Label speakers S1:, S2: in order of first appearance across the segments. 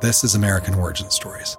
S1: This is American Origin Stories.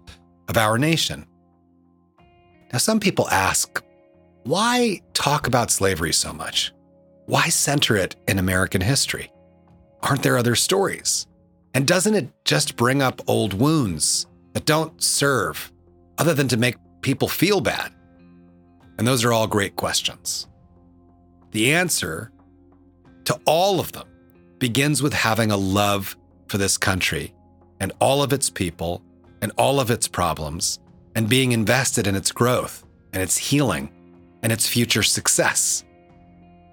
S1: of our nation. Now, some people ask, why talk about slavery so much? Why center it in American history? Aren't there other stories? And doesn't it just bring up old wounds that don't serve other than to make people feel bad? And those are all great questions. The answer to all of them begins with having a love for this country and all of its people and all of its problems and being invested in its growth and its healing and its future success.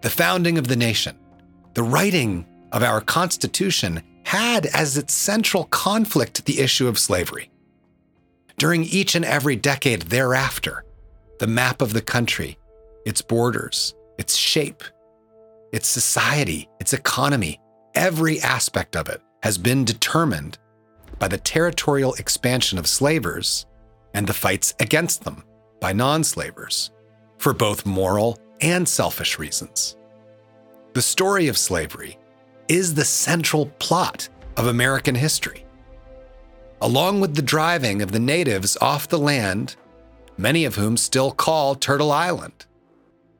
S1: The founding of the nation, the writing of our Constitution had as its central conflict the issue of slavery. During each and every decade thereafter, the map of the country, its borders, its shape, its society, its economy, every aspect of it has been determined by the territorial expansion of slavers and the fights against them by non slavers for both moral and selfish reasons. The story of slavery is the central plot of American history. Along with the driving of the natives off the land, many of whom still call Turtle Island,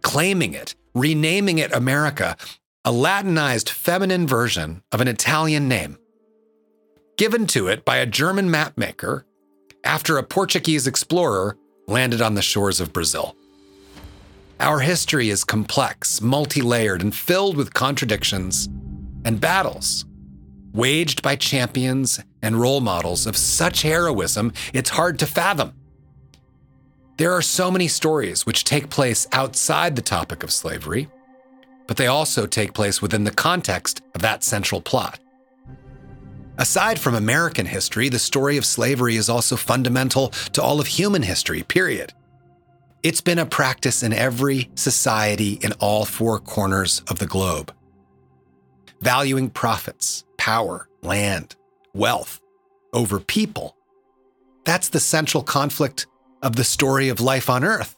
S1: claiming it, renaming it America, a Latinized feminine version of an Italian name, given to it by a German mapmaker after a Portuguese explorer landed on the shores of Brazil. Our history is complex, multi layered, and filled with contradictions and battles, waged by champions and role models of such heroism it's hard to fathom. There are so many stories which take place outside the topic of slavery, but they also take place within the context of that central plot. Aside from American history, the story of slavery is also fundamental to all of human history, period. It's been a practice in every society in all four corners of the globe. Valuing profits, power, land, wealth over people. That's the central conflict of the story of life on earth.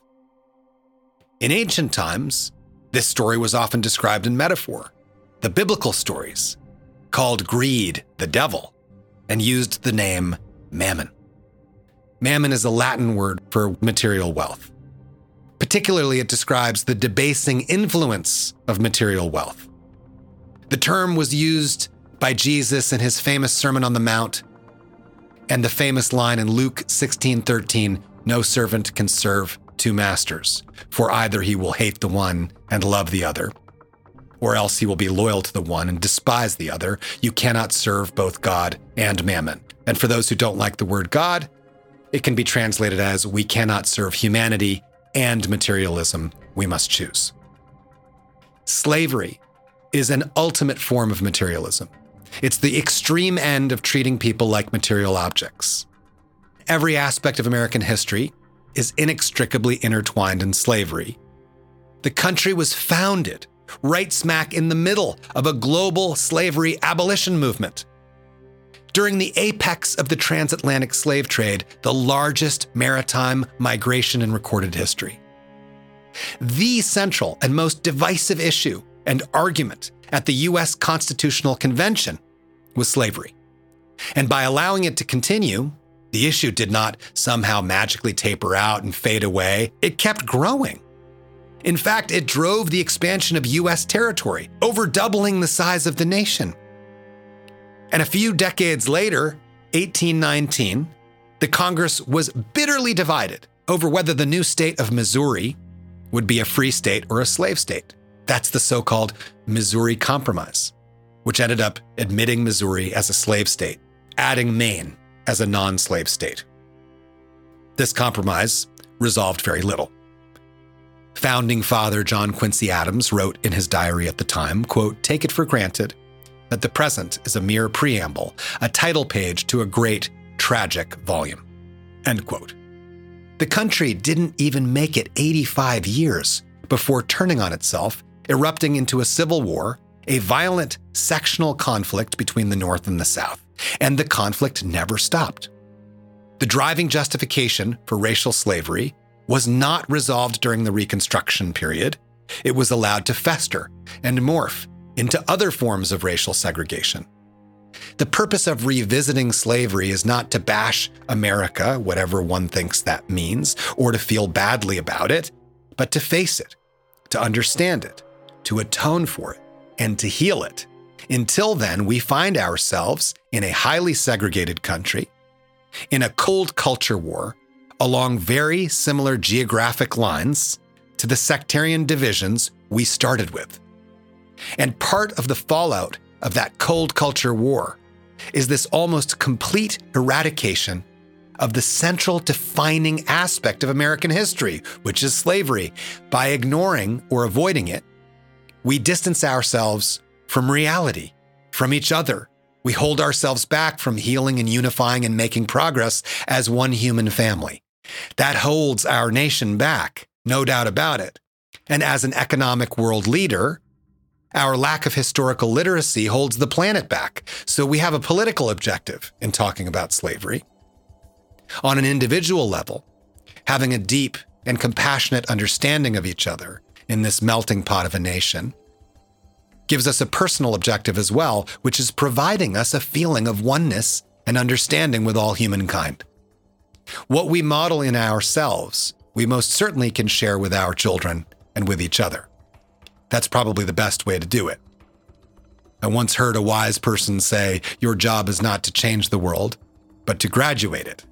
S1: In ancient times, this story was often described in metaphor. The biblical stories called greed the devil and used the name mammon. Mammon is a Latin word for material wealth. Particularly, it describes the debasing influence of material wealth. The term was used by Jesus in his famous Sermon on the Mount and the famous line in Luke 16:13, no servant can serve two masters, for either he will hate the one and love the other, or else he will be loyal to the one and despise the other. You cannot serve both God and mammon. And for those who don't like the word God, it can be translated as we cannot serve humanity and materialism. We must choose. Slavery is an ultimate form of materialism. It's the extreme end of treating people like material objects. Every aspect of American history is inextricably intertwined in slavery. The country was founded right smack in the middle of a global slavery abolition movement. during the apex of the transatlantic slave trade, the largest maritime migration in recorded history. The central and most divisive issue and argument at the U.S. Constitutional Convention was slavery. And by allowing it to continue, the issue did not somehow magically taper out and fade away. It kept growing. In fact, it drove the expansion of U.S. territory, over doubling the size of the nation. And a few decades later, 1819, the Congress was bitterly divided over whether the new state of Missouri would be a free state or a slave state. That's the so called Missouri Compromise, which ended up admitting Missouri as a slave state, adding Maine as a non slave state. This compromise resolved very little. Founding father John Quincy Adams wrote in his diary at the time, quote, "Take it for granted that the present is a mere preamble, a title page to a great tragic volume." End quote. The country didn't even make it 85 years before turning on itself, erupting into a civil war, a violent sectional conflict between the North and the South, and the conflict never stopped. The driving justification for racial slavery was not resolved during the Reconstruction period. It was allowed to fester and morph into other forms of racial segregation. The purpose of revisiting slavery is not to bash America, whatever one thinks that means, or to feel badly about it, but to face it, to understand it, to atone for it, and to heal it. Until then, we find ourselves in a highly segregated country, in a cold culture war along very similar geographic lines to the sectarian divisions we started with. And part of the fallout of that cold culture war is this almost complete eradication of the central defining aspect of American history, which is slavery. By ignoring or avoiding it, we distance ourselves from reality, from each other. We hold ourselves back from healing and unifying and making progress as one human family. That holds our nation back, no doubt about it. And as an economic world leader, our lack of historical literacy holds the planet back. So we have a political objective in talking about slavery. On an individual level, having a deep and compassionate understanding of each other in this melting pot of a nation gives us a personal objective as well, which is providing us a feeling of oneness and understanding with all humankind. What we model in ourselves, we most certainly can share with our children and with each other. That's probably the best way to do it. I once heard a wise person say, Your job is not to change the world, but to graduate it.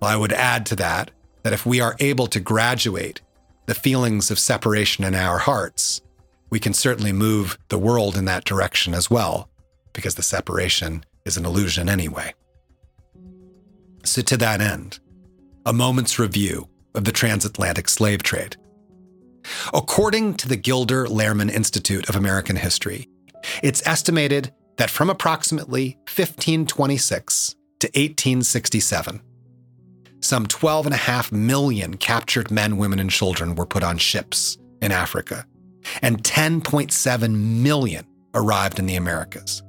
S1: Well, I would add to that that if we are able to graduate the feelings of separation in our hearts, we can certainly move the world in that direction as well, because the separation is an illusion anyway. So, to that end, a moment's review of the transatlantic slave trade. According to the Gilder Lehrman Institute of American History, it's estimated that from approximately 1526 to 1867, some 12.5 million captured men, women, and children were put on ships in Africa, and 10.7 million arrived in the Americas.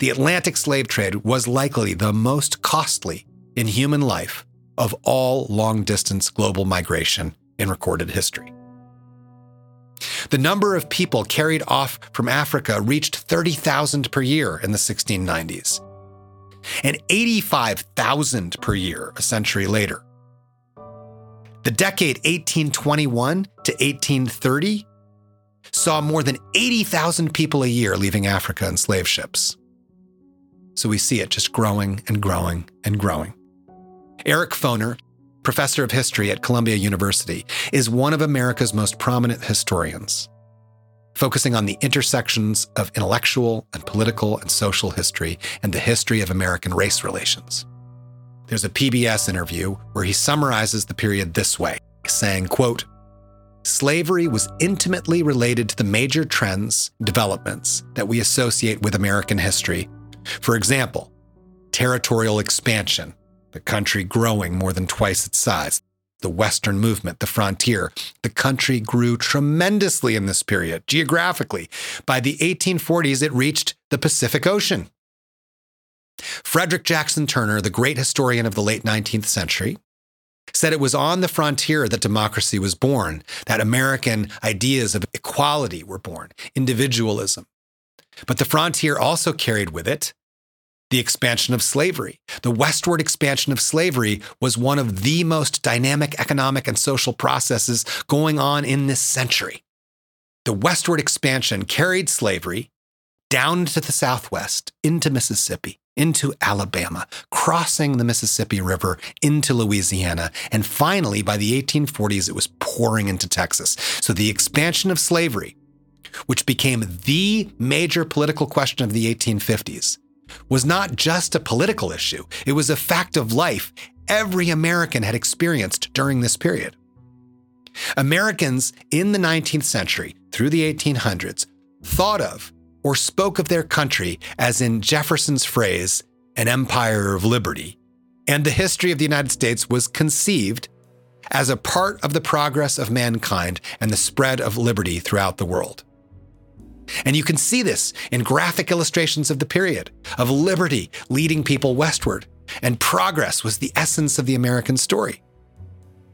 S1: The Atlantic slave trade was likely the most costly in human life of all long distance global migration in recorded history. The number of people carried off from Africa reached 30,000 per year in the 1690s, and 85,000 per year a century later. The decade 1821 to 1830 saw more than 80,000 people a year leaving Africa in slave ships. So we see it just growing and growing and growing. Eric Foner, professor of history at Columbia University, is one of America's most prominent historians, focusing on the intersections of intellectual and political and social history and the history of American race relations. There's a PBS interview where he summarizes the period this way, saying, quote, Slavery was intimately related to the major trends, developments that we associate with American history for example, territorial expansion, the country growing more than twice its size, the Western movement, the frontier. The country grew tremendously in this period, geographically. By the 1840s, it reached the Pacific Ocean. Frederick Jackson Turner, the great historian of the late 19th century, said it was on the frontier that democracy was born, that American ideas of equality were born, individualism. But the frontier also carried with it the expansion of slavery. The westward expansion of slavery was one of the most dynamic economic and social processes going on in this century. The westward expansion carried slavery down to the southwest, into Mississippi, into Alabama, crossing the Mississippi River into Louisiana, and finally, by the 1840s, it was pouring into Texas. So the expansion of slavery, which became the major political question of the 1850s, was not just a political issue, it was a fact of life every American had experienced during this period. Americans in the 19th century through the 1800s thought of or spoke of their country as in Jefferson's phrase, an empire of liberty, and the history of the United States was conceived as a part of the progress of mankind and the spread of liberty throughout the world. And you can see this in graphic illustrations of the period, of liberty leading people westward, and progress was the essence of the American story.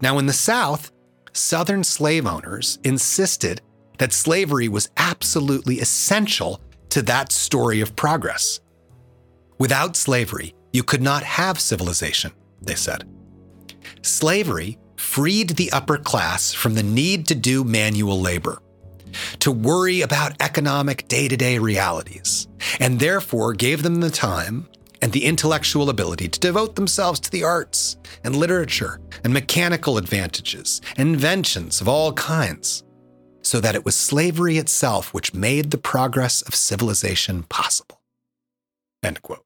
S1: Now, in the South, Southern slave owners insisted that slavery was absolutely essential to that story of progress. Without slavery, you could not have civilization, they said. Slavery freed the upper class from the need to do manual labor to worry about economic day to day realities, and therefore gave them the time and the intellectual ability to devote themselves to the arts and literature and mechanical advantages and inventions of all kinds, so that it was slavery itself which made the progress of civilization possible. End quote.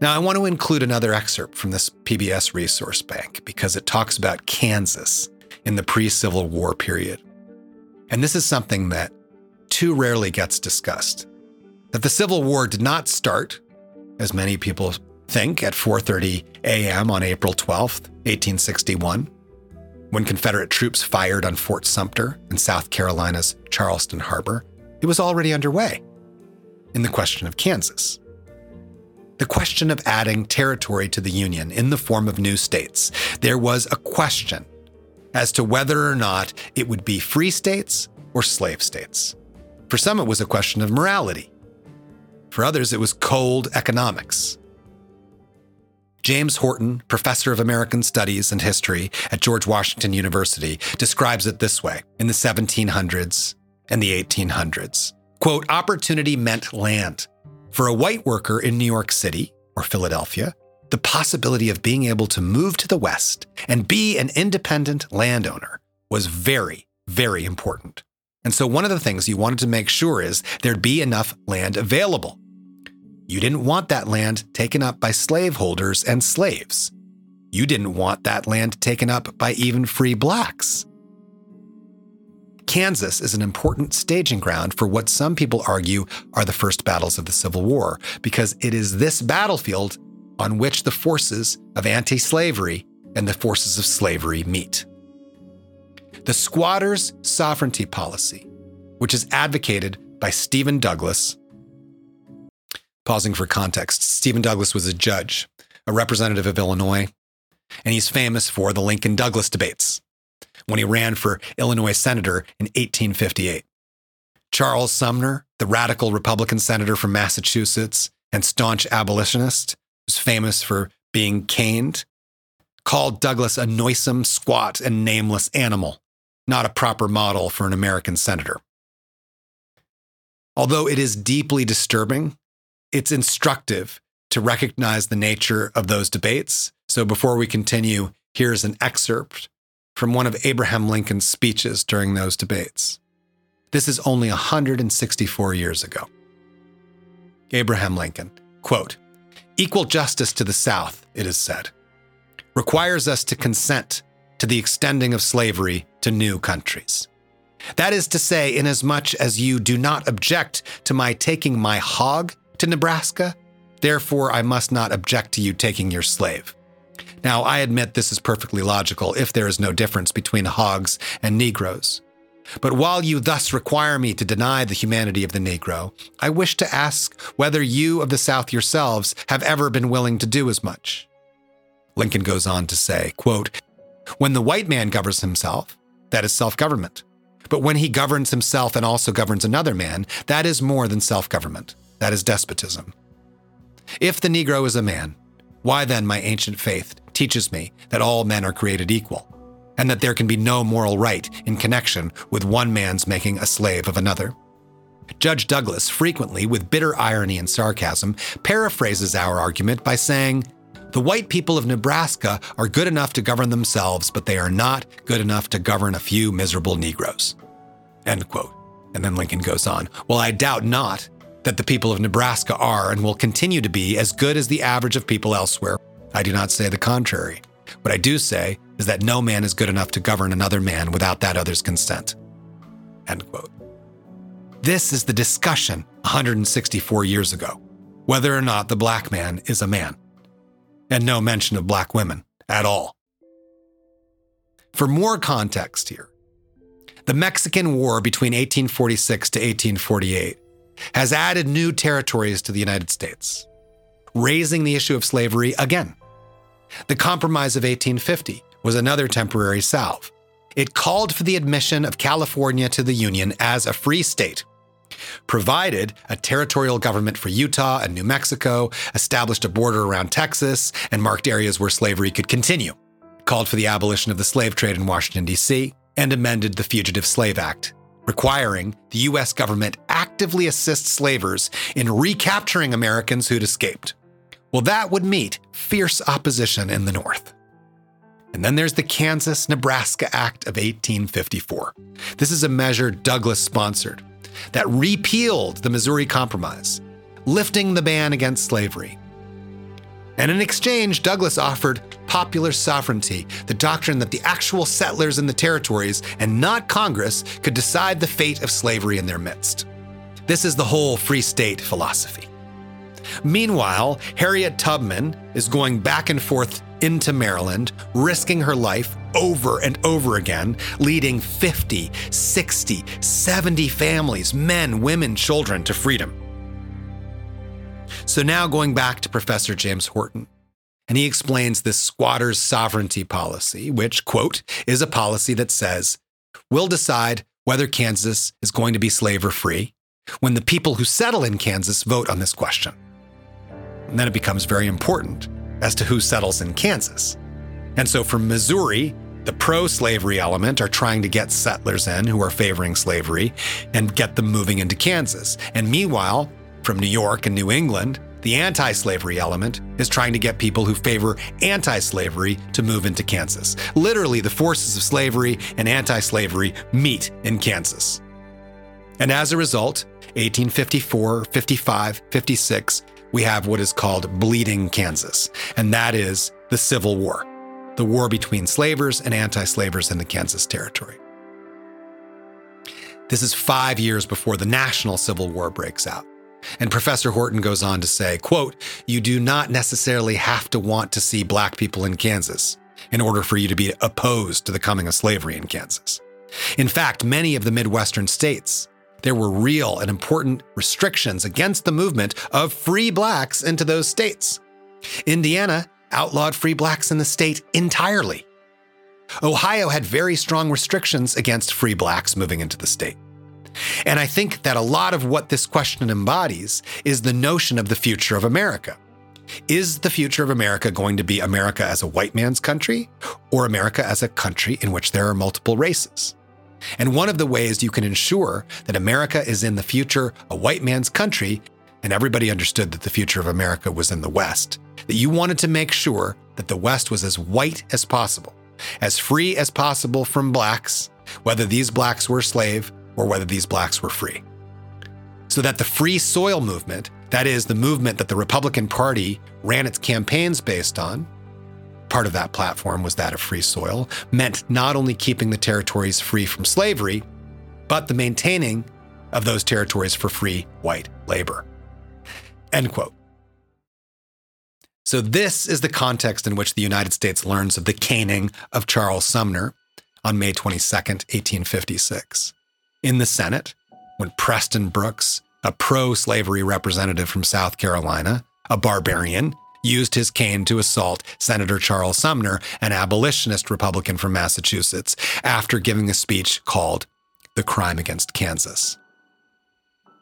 S1: Now, I want to include another excerpt from this PBS resource bank because it talks about Kansas in the pre Civil War period. And this is something that too rarely gets discussed. That the Civil War did not start, as many people think, at 4:30 a.m. on April 12th, 1861, when Confederate troops fired on Fort Sumter in South Carolina's Charleston Harbor. It was already underway in the question of Kansas the question of adding territory to the Union in the form of new states. There was a question as to whether or not it would be free states or slave states. For some, it was a question of morality. For others, it was cold economics. James Horton, professor of American Studies and History at George Washington University, describes it this way in the 1700s and the 1800s. Quote, opportunity meant land. For a white worker in New York City or Philadelphia, the possibility of being able to move to the West and be an independent landowner was very, very important. And so, one of the things you wanted to make sure is there'd be enough land available. You didn't want that land taken up by slaveholders and slaves. You didn't want that land taken up by even free blacks. Kansas is an important staging ground for what some people argue are the first battles of the Civil War, because it is this battlefield on which the forces of anti slavery and the forces of slavery meet. The squatters' sovereignty policy, which is advocated by Stephen Douglas. Pausing for context, Stephen Douglas was a judge, a representative of Illinois, and he's famous for the Lincoln Douglas debates when he ran for Illinois senator in 1858. Charles Sumner, the radical Republican senator from Massachusetts and staunch abolitionist, was famous for being caned, called Douglas a noisome, squat, and nameless animal, not a proper model for an American senator. Although it is deeply disturbing, it's instructive to recognize the nature of those debates. So before we continue, here's an excerpt from one of Abraham Lincoln's speeches during those debates. This is only 164 years ago. Abraham Lincoln, quote, Equal justice to the South, it is said, requires us to consent to the extending of slavery to new countries. That is to say, inasmuch as you do not object to my taking my hog to Nebraska, therefore I must not object to you taking your slave. Now, I admit this is perfectly logical if there is no difference between hogs and Negroes. But while you thus require me to deny the humanity of the Negro, I wish to ask whether you of the South yourselves have ever been willing to do as much. Lincoln goes on to say, quote, When the white man governs himself, that is self government. But when he governs himself and also governs another man, that is more than self government. That is despotism. If the Negro is a man, why then my ancient faith teaches me that all men are created equal, and that there can be no moral right in connection with one man's making a slave of another. Judge Douglas, frequently with bitter irony and sarcasm, paraphrases our argument by saying, The white people of Nebraska are good enough to govern themselves, but they are not good enough to govern a few miserable Negroes. End quote. And then Lincoln goes on, Well, I doubt not that the people of Nebraska are and will continue to be as good as the average of people elsewhere I do not say the contrary. What I do say is that no man is good enough to govern another man without that other's consent. End quote. This is the discussion 164 years ago whether or not the black man is a man, and no mention of black women at all. For more context here, the Mexican War between 1846 to 1848 has added new territories to the United States, raising the issue of slavery again. The Compromise of 1850 was another temporary salve. It called for the admission of California to the Union as a free state, provided a territorial government for Utah and New Mexico, established a border around Texas, and marked areas where slavery could continue, called for the abolition of the slave trade in Washington, D.C., and amended the Fugitive Slave Act, requiring the U.S. government actively assist slavers in recapturing Americans who'd escaped. Well, that would meet fierce opposition in the North. And then there's the Kansas Nebraska Act of 1854. This is a measure Douglas sponsored that repealed the Missouri Compromise, lifting the ban against slavery. And in exchange, Douglas offered popular sovereignty, the doctrine that the actual settlers in the territories and not Congress could decide the fate of slavery in their midst. This is the whole free state philosophy. Meanwhile, Harriet Tubman is going back and forth into Maryland, risking her life over and over again, leading 50, 60, 70 families, men, women, children, to freedom. So now going back to Professor James Horton, and he explains this squatter's sovereignty policy, which, quote, is a policy that says, we'll decide whether Kansas is going to be slave or free when the people who settle in Kansas vote on this question. And then it becomes very important as to who settles in Kansas. And so from Missouri, the pro slavery element are trying to get settlers in who are favoring slavery and get them moving into Kansas. And meanwhile, from New York and New England, the anti slavery element is trying to get people who favor anti slavery to move into Kansas. Literally, the forces of slavery and anti slavery meet in Kansas. And as a result, 1854, 55, 56, we have what is called Bleeding Kansas, and that is the Civil War, the war between slavers and anti slavers in the Kansas Territory. This is five years before the national Civil War breaks out. And Professor Horton goes on to say, quote, you do not necessarily have to want to see black people in Kansas in order for you to be opposed to the coming of slavery in Kansas. In fact, many of the Midwestern states there were real and important restrictions against the movement of free blacks into those states. Indiana outlawed free blacks in the state entirely. Ohio had very strong restrictions against free blacks moving into the state. And I think that a lot of what this question embodies is the notion of the future of America. Is the future of America going to be America as a white man's country or America as a country in which there are multiple races? And one of the ways you can ensure that America is in the future a white man's country, and everybody understood that the future of America was in the West, that you wanted to make sure that the West was as white as possible, as free as possible from blacks, whether these blacks were slave or whether these blacks were free. So that the free soil movement that is, the movement that the Republican Party ran its campaigns based on, part of that platform was that of free soil, meant not only keeping the territories free from slavery, but the maintaining of those territories for free white labor. End quote. So, this is the context in which the United States learns of the caning of Charles Sumner on May 22, 1856. In the Senate, when Preston Brooks, a pro slavery representative from South Carolina, a barbarian, used his cane to assault Senator Charles Sumner, an abolitionist Republican from Massachusetts, after giving a speech called The Crime Against Kansas.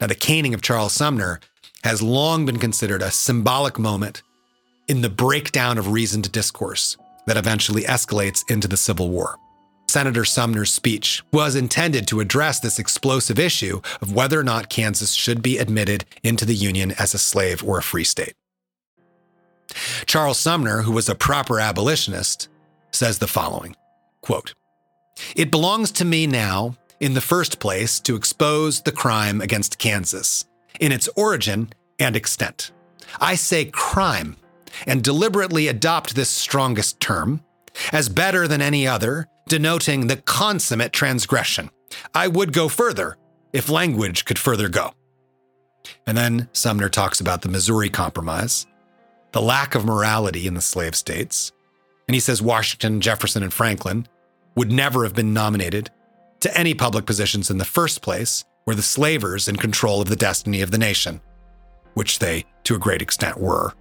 S1: Now, the caning of Charles Sumner has long been considered a symbolic moment in the breakdown of reasoned discourse that eventually escalates into the Civil War. Senator Sumner's speech was intended to address this explosive issue of whether or not Kansas should be admitted into the Union as a slave or a free state. Charles Sumner, who was a proper abolitionist, says the following quote, It belongs to me now, in the first place, to expose the crime against Kansas in its origin and extent. I say crime and deliberately adopt this strongest term as better than any other, denoting the consummate transgression. I would go further if language could further go. And then Sumner talks about the Missouri Compromise, the lack of morality in the slave states, and he says Washington, Jefferson, and Franklin would never have been nominated to any public positions in the first place were the slavers in control of the destiny of the nation, which they, to a great extent, were.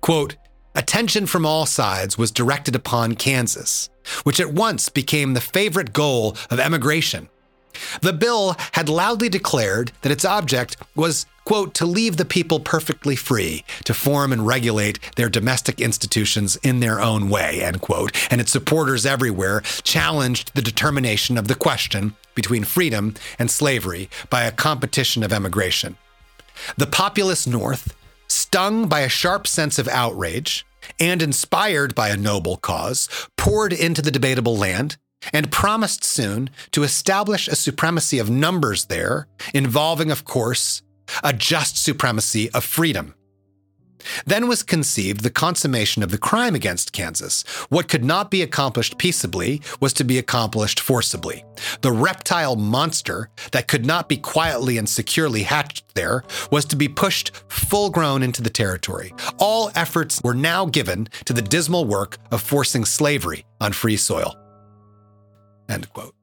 S1: Quote, Attention from all sides was directed upon Kansas, which at once became the favorite goal of emigration. The bill had loudly declared that its object was, quote, to leave the people perfectly free to form and regulate their domestic institutions in their own way, end quote, and its supporters everywhere challenged the determination of the question between freedom and slavery by a competition of emigration. The populous North stung by a sharp sense of outrage and inspired by a noble cause, poured into the debatable land and promised soon to establish a supremacy of numbers there, involving, of course, a just supremacy of freedom. Then was conceived the consummation of the crime against Kansas. What could not be accomplished peaceably was to be accomplished forcibly. The reptile monster that could not be quietly and securely hatched there was to be pushed full grown into the territory. All efforts were now given to the dismal work of forcing slavery on free soil. End quote.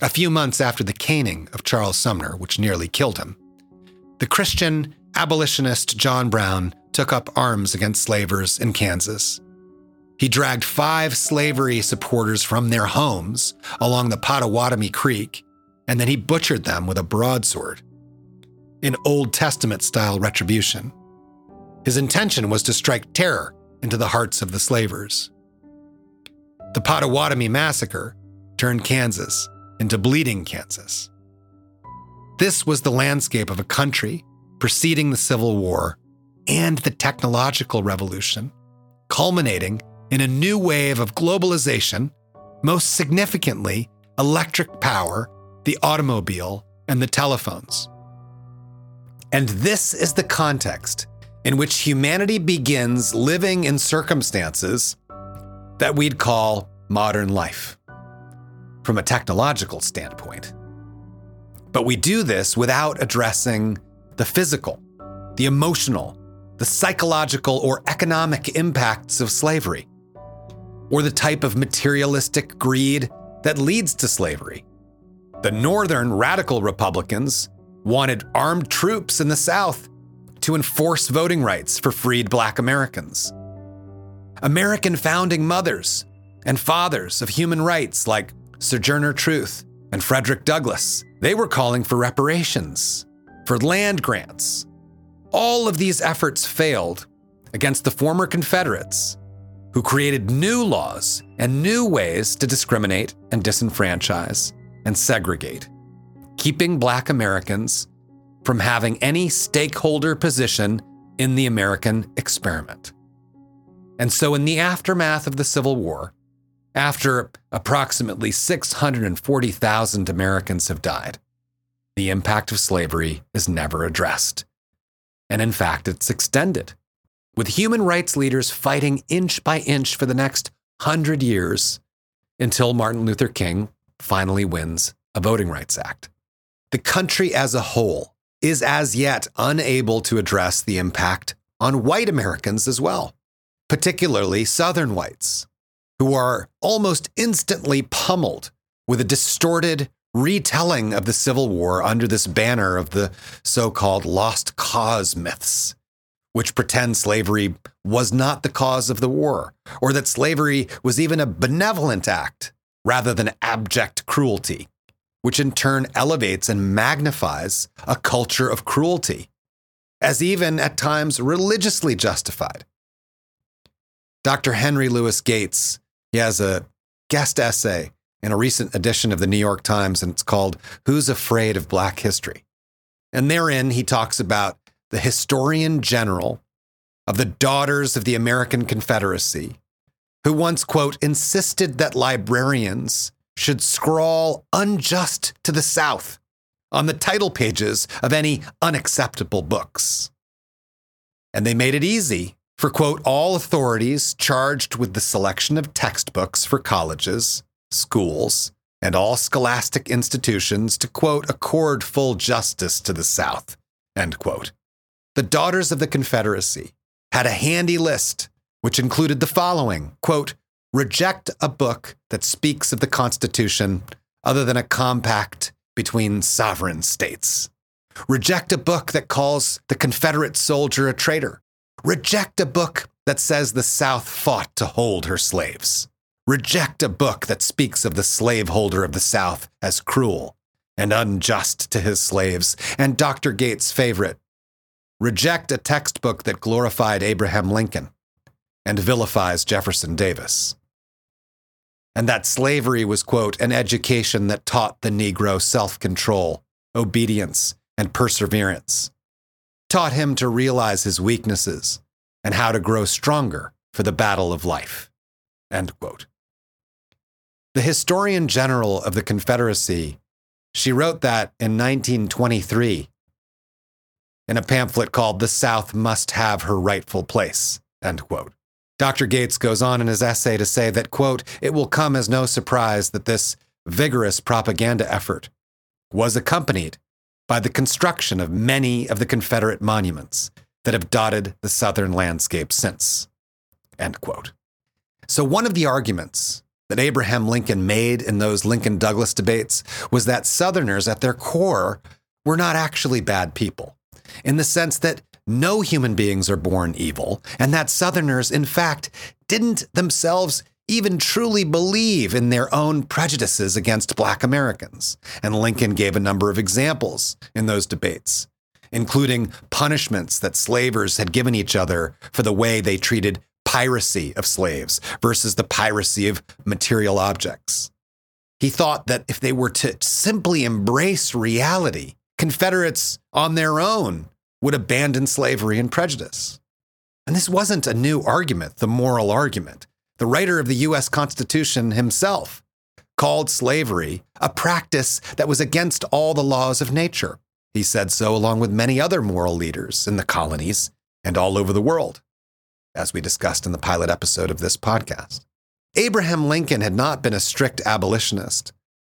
S1: A few months after the caning of Charles Sumner, which nearly killed him, the Christian abolitionist John Brown took up arms against slavers in Kansas. He dragged five slavery supporters from their homes along the Pottawatomie Creek, and then he butchered them with a broadsword in Old Testament style retribution. His intention was to strike terror into the hearts of the slavers. The Pottawatomie Massacre turned Kansas into bleeding Kansas. This was the landscape of a country preceding the Civil War and the technological revolution, culminating in a new wave of globalization, most significantly, electric power, the automobile, and the telephones. And this is the context in which humanity begins living in circumstances that we'd call modern life from a technological standpoint. But we do this without addressing the physical, the emotional, the psychological, or economic impacts of slavery, or the type of materialistic greed that leads to slavery. The Northern radical Republicans wanted armed troops in the South to enforce voting rights for freed Black Americans. American founding mothers and fathers of human rights like Sojourner Truth, and Frederick Douglass. They were calling for reparations, for land grants. All of these efforts failed against the former Confederates, who created new laws and new ways to discriminate and disenfranchise and segregate, keeping Black Americans from having any stakeholder position in the American experiment. And so, in the aftermath of the Civil War, after approximately 640,000 Americans have died, the impact of slavery is never addressed. And in fact, it's extended, with human rights leaders fighting inch by inch for the next hundred years until Martin Luther King finally wins a Voting Rights Act. The country as a whole is as yet unable to address the impact on white Americans as well, particularly Southern whites, who are almost instantly pummeled with a distorted retelling of the Civil War under this banner of the so called lost cause myths, which pretend slavery was not the cause of the war, or that slavery was even a benevolent act rather than abject cruelty, which in turn elevates and magnifies a culture of cruelty, as even at times religiously justified. Dr. Henry Louis Gates, he has a guest essay in a recent edition of the New York Times, and it's called Who's Afraid of Black History? And therein, he talks about the historian general of the Daughters of the American Confederacy, who once, quote, insisted that librarians should scrawl unjust to the South on the title pages of any unacceptable books. And they made it easy for, quote, all authorities charged with the selection of textbooks for colleges schools, and all scholastic institutions to, quote, accord full justice to the South, end quote. The Daughters of the Confederacy had a handy list which included the following quote, reject a book that speaks of the Constitution other than a compact between sovereign states. Reject a book that calls the Confederate soldier a traitor. Reject a book that says the South fought to hold her slaves reject a book that speaks of the slaveholder of the South as cruel and unjust to his slaves, and Dr. Gates' favorite, reject a textbook that glorified Abraham Lincoln and vilifies Jefferson Davis. And that slavery was, quote, an education that taught the Negro self control, obedience, and perseverance, taught him to realize his weaknesses and how to grow stronger for the battle of life. The historian general of the Confederacy, she wrote that in 1923 in a pamphlet called The South Must Have Her Rightful Place. Dr. Gates goes on in his essay to say that, quote, it will come as no surprise that this vigorous propaganda effort was accompanied by the construction of many of the Confederate monuments that have dotted the Southern landscape since, end quote. So, one of the arguments that Abraham Lincoln made in those Lincoln Douglas debates was that Southerners at their core were not actually bad people, in the sense that no human beings are born evil, and that Southerners, in fact, didn't themselves even truly believe in their own prejudices against Black Americans. And Lincoln gave a number of examples in those debates, including punishments that slavers had given each other for the way they treated piracy of slaves versus the piracy of material objects. He thought that if they were to simply embrace reality, Confederates on their own would abandon slavery and prejudice. And this wasn't a new argument, the moral argument. The writer of the US Constitution himself called slavery a practice that was against all the laws of nature. He said so along with many other moral leaders in the colonies and all over the world as we discussed in the pilot episode of this podcast. Abraham Lincoln had not been a strict abolitionist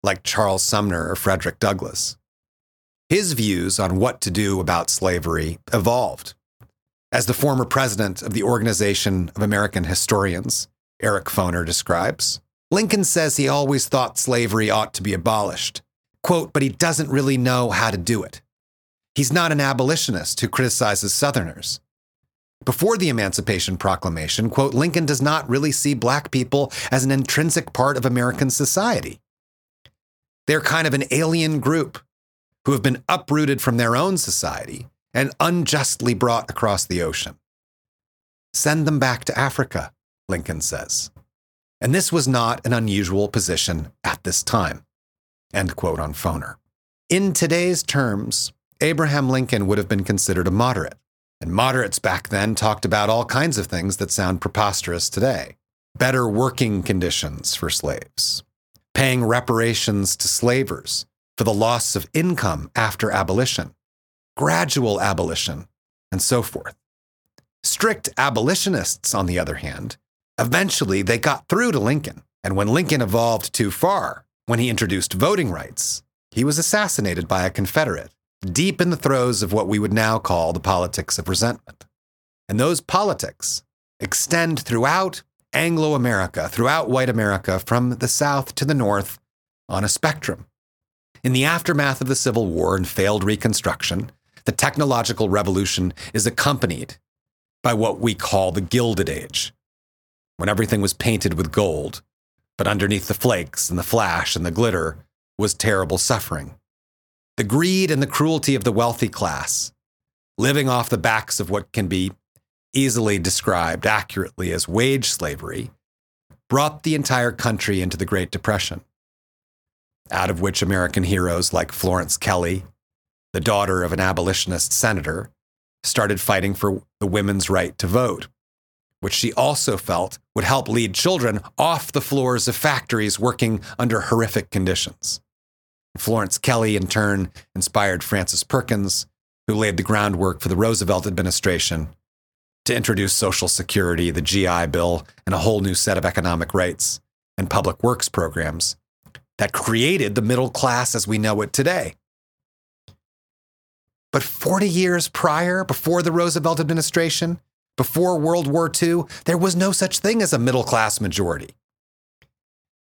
S1: like Charles Sumner or Frederick Douglass. His views on what to do about slavery evolved. As the former president of the Organization of American Historians, Eric Foner, describes, Lincoln says he always thought slavery ought to be abolished. Quote, but he doesn't really know how to do it. He's not an abolitionist who criticizes Southerners. Before the Emancipation Proclamation, quote, Lincoln does not really see black people as an intrinsic part of American society. They're kind of an alien group who have been uprooted from their own society and unjustly brought across the ocean. Send them back to Africa, Lincoln says. And this was not an unusual position at this time. End quote on Foner. In today's terms, Abraham Lincoln would have been considered a moderate. And moderates back then talked about all kinds of things that sound preposterous today. better working conditions for slaves, paying reparations to slavers for the loss of income after abolition, gradual abolition, and so forth. Strict abolitionists, on the other hand, eventually they got through to Lincoln. And when Lincoln evolved too far, when he introduced voting rights, he was assassinated by a Confederate, deep in the throes of what we would now call the politics of resentment. And those politics extend throughout Anglo America, throughout white America, from the South to the North, on a spectrum. In the aftermath of the Civil War and failed Reconstruction, the technological revolution is accompanied by what we call the Gilded Age, when everything was painted with gold, but underneath the flakes and the flash and the glitter was terrible suffering. The greed and the cruelty of the wealthy class, living off the backs of what can be easily described accurately as wage slavery, brought the entire country into the Great Depression, out of which American heroes like Florence Kelley, the daughter of an abolitionist senator, started fighting for the women's right to vote, which she also felt would help lead children off the floors of factories working under horrific conditions. Florence Kelley, in turn, inspired Frances Perkins, who laid the groundwork for the Roosevelt administration to introduce Social Security, the GI Bill, and a whole new set of economic rights and public works programs that created the middle class as we know it today. But 40 years prior, before the Roosevelt administration, before World War II, there was no such thing as a middle class majority.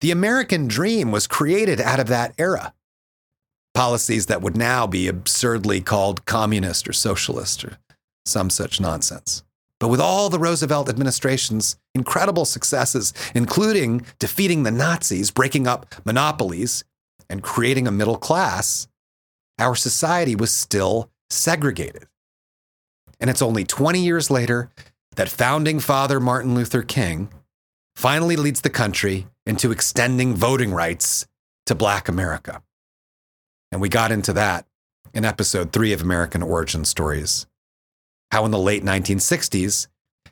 S1: The American dream was created out of that era. Policies that would now be absurdly called communist or socialist or some such nonsense. But with all the Roosevelt administration's incredible successes, including defeating the Nazis, breaking up monopolies, and creating a middle class, our society was still segregated. And it's only 20 years later that founding father Martin Luther King finally leads the country into extending voting rights to Black America. And we got into that in episode three of American Origin Stories. How in the late 1960s,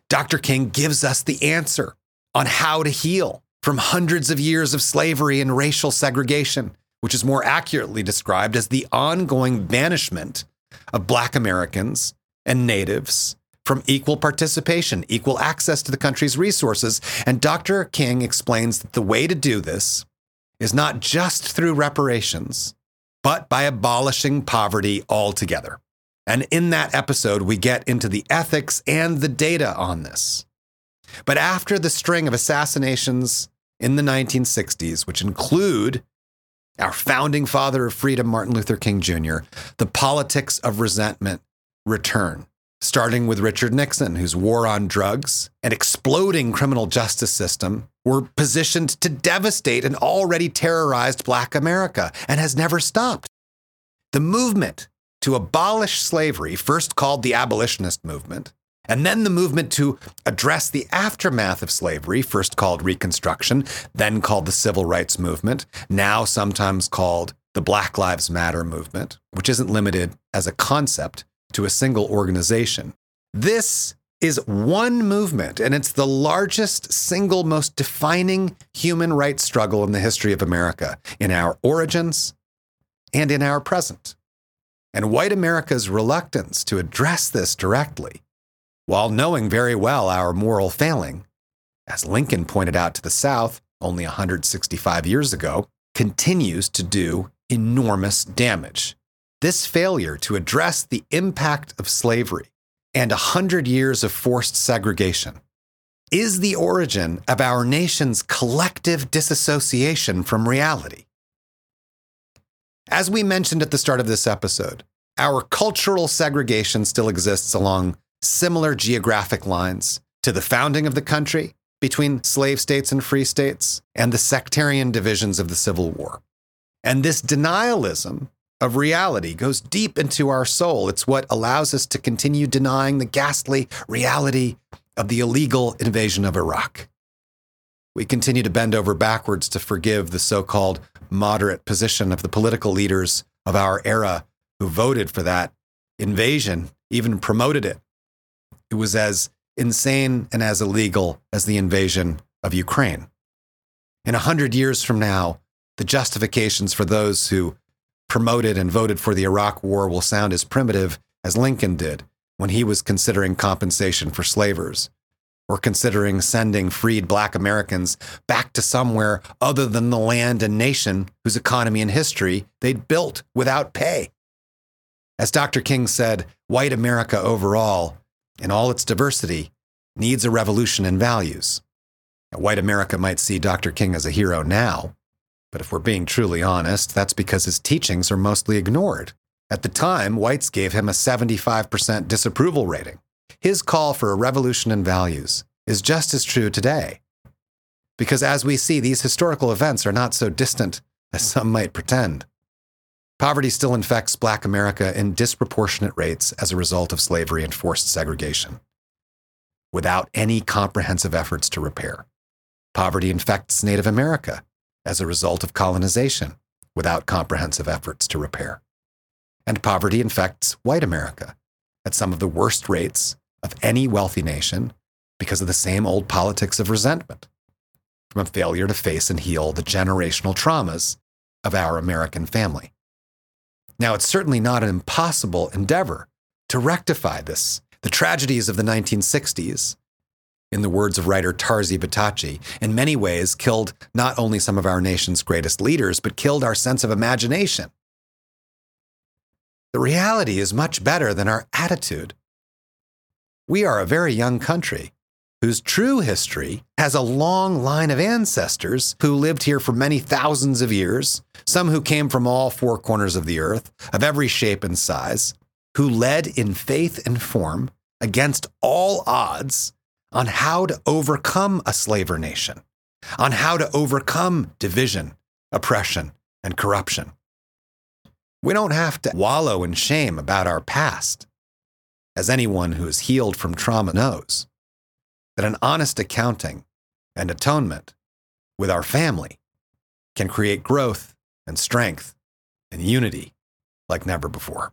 S1: Dr. King gives us the answer on how to heal from hundreds of years of slavery and racial segregation, which is more accurately described as the ongoing banishment of Black Americans and Natives from equal participation, equal access to the country's resources. And Dr. King explains that the way to do this is not just through reparations, but by abolishing poverty altogether. And in that episode, we get into the ethics and the data on this. But after the string of assassinations in the 1960s, which include our founding father of freedom, Martin Luther King Jr., the politics of resentment return, starting with Richard Nixon, whose war on drugs and exploding criminal justice system were positioned to devastate an already terrorized Black America and has never stopped. The movement to abolish slavery, first called the abolitionist movement, and then the movement to address the aftermath of slavery, first called Reconstruction, then called the Civil Rights Movement, now sometimes called the Black Lives Matter movement, which isn't limited as a concept to a single organization. This is one movement, and it's the largest, single, most defining human rights struggle in the history of America, in our origins and in our present. And white America's reluctance to address this directly while knowing very well our moral failing, as Lincoln pointed out to the South only 165 years ago, continues to do enormous damage. This failure to address the impact of slavery and a 100 years of forced segregation is the origin of our nation's collective disassociation from reality. As we mentioned at the start of this episode, our cultural segregation still exists along similar geographic lines to the founding of the country between slave states and free states and the sectarian divisions of the Civil War. And this denialism of reality goes deep into our soul. It's what allows us to continue denying the ghastly reality of the illegal invasion of Iraq. We continue to bend over backwards to forgive the so called moderate position of the political leaders of our era who voted for that invasion, even promoted it it was as insane and as illegal as the invasion of Ukraine. In a hundred years from now, the justifications for those who promoted and voted for the Iraq War will sound as primitive as Lincoln did when he was considering compensation for slavers, or considering sending freed black Americans back to somewhere other than the land and nation whose economy and history they'd built without pay. As Dr. King said, white America overall, in all its diversity, needs a revolution in values. White America might see Dr. King as a hero now, but if we're being truly honest, that's because his teachings are mostly ignored. At the time, whites gave him a 75% disapproval rating. His call for a revolution in values is just as true today. Because as we see, these historical events are not so distant as some might pretend. Poverty still infects Black America in disproportionate rates as a result of slavery and forced segregation, without any comprehensive efforts to repair. Poverty infects Native America as a result of colonization, without comprehensive efforts to repair. And poverty infects white America at some of the worst rates of any wealthy nation because of the same old politics of resentment from a failure to face and heal the generational traumas of our American family. Now, it's certainly not an impossible endeavor to rectify this. The tragedies of the 1960s, in the words of writer Tarzie Vittachi, in many ways killed not only some of our nation's greatest leaders, but killed our sense of imagination. The reality is much better than our attitude. We are a very young country whose true history has a long line of ancestors who lived here for many thousands of years, some who came from all four corners of the earth, of every shape and size, who led in faith and form against all odds on how to overcome a slaver nation, on how to overcome division, oppression, and corruption. We don't have to wallow in shame about our past. As anyone who is healed from trauma knows, that an honest accounting and atonement with our family can create growth and strength and unity like never before.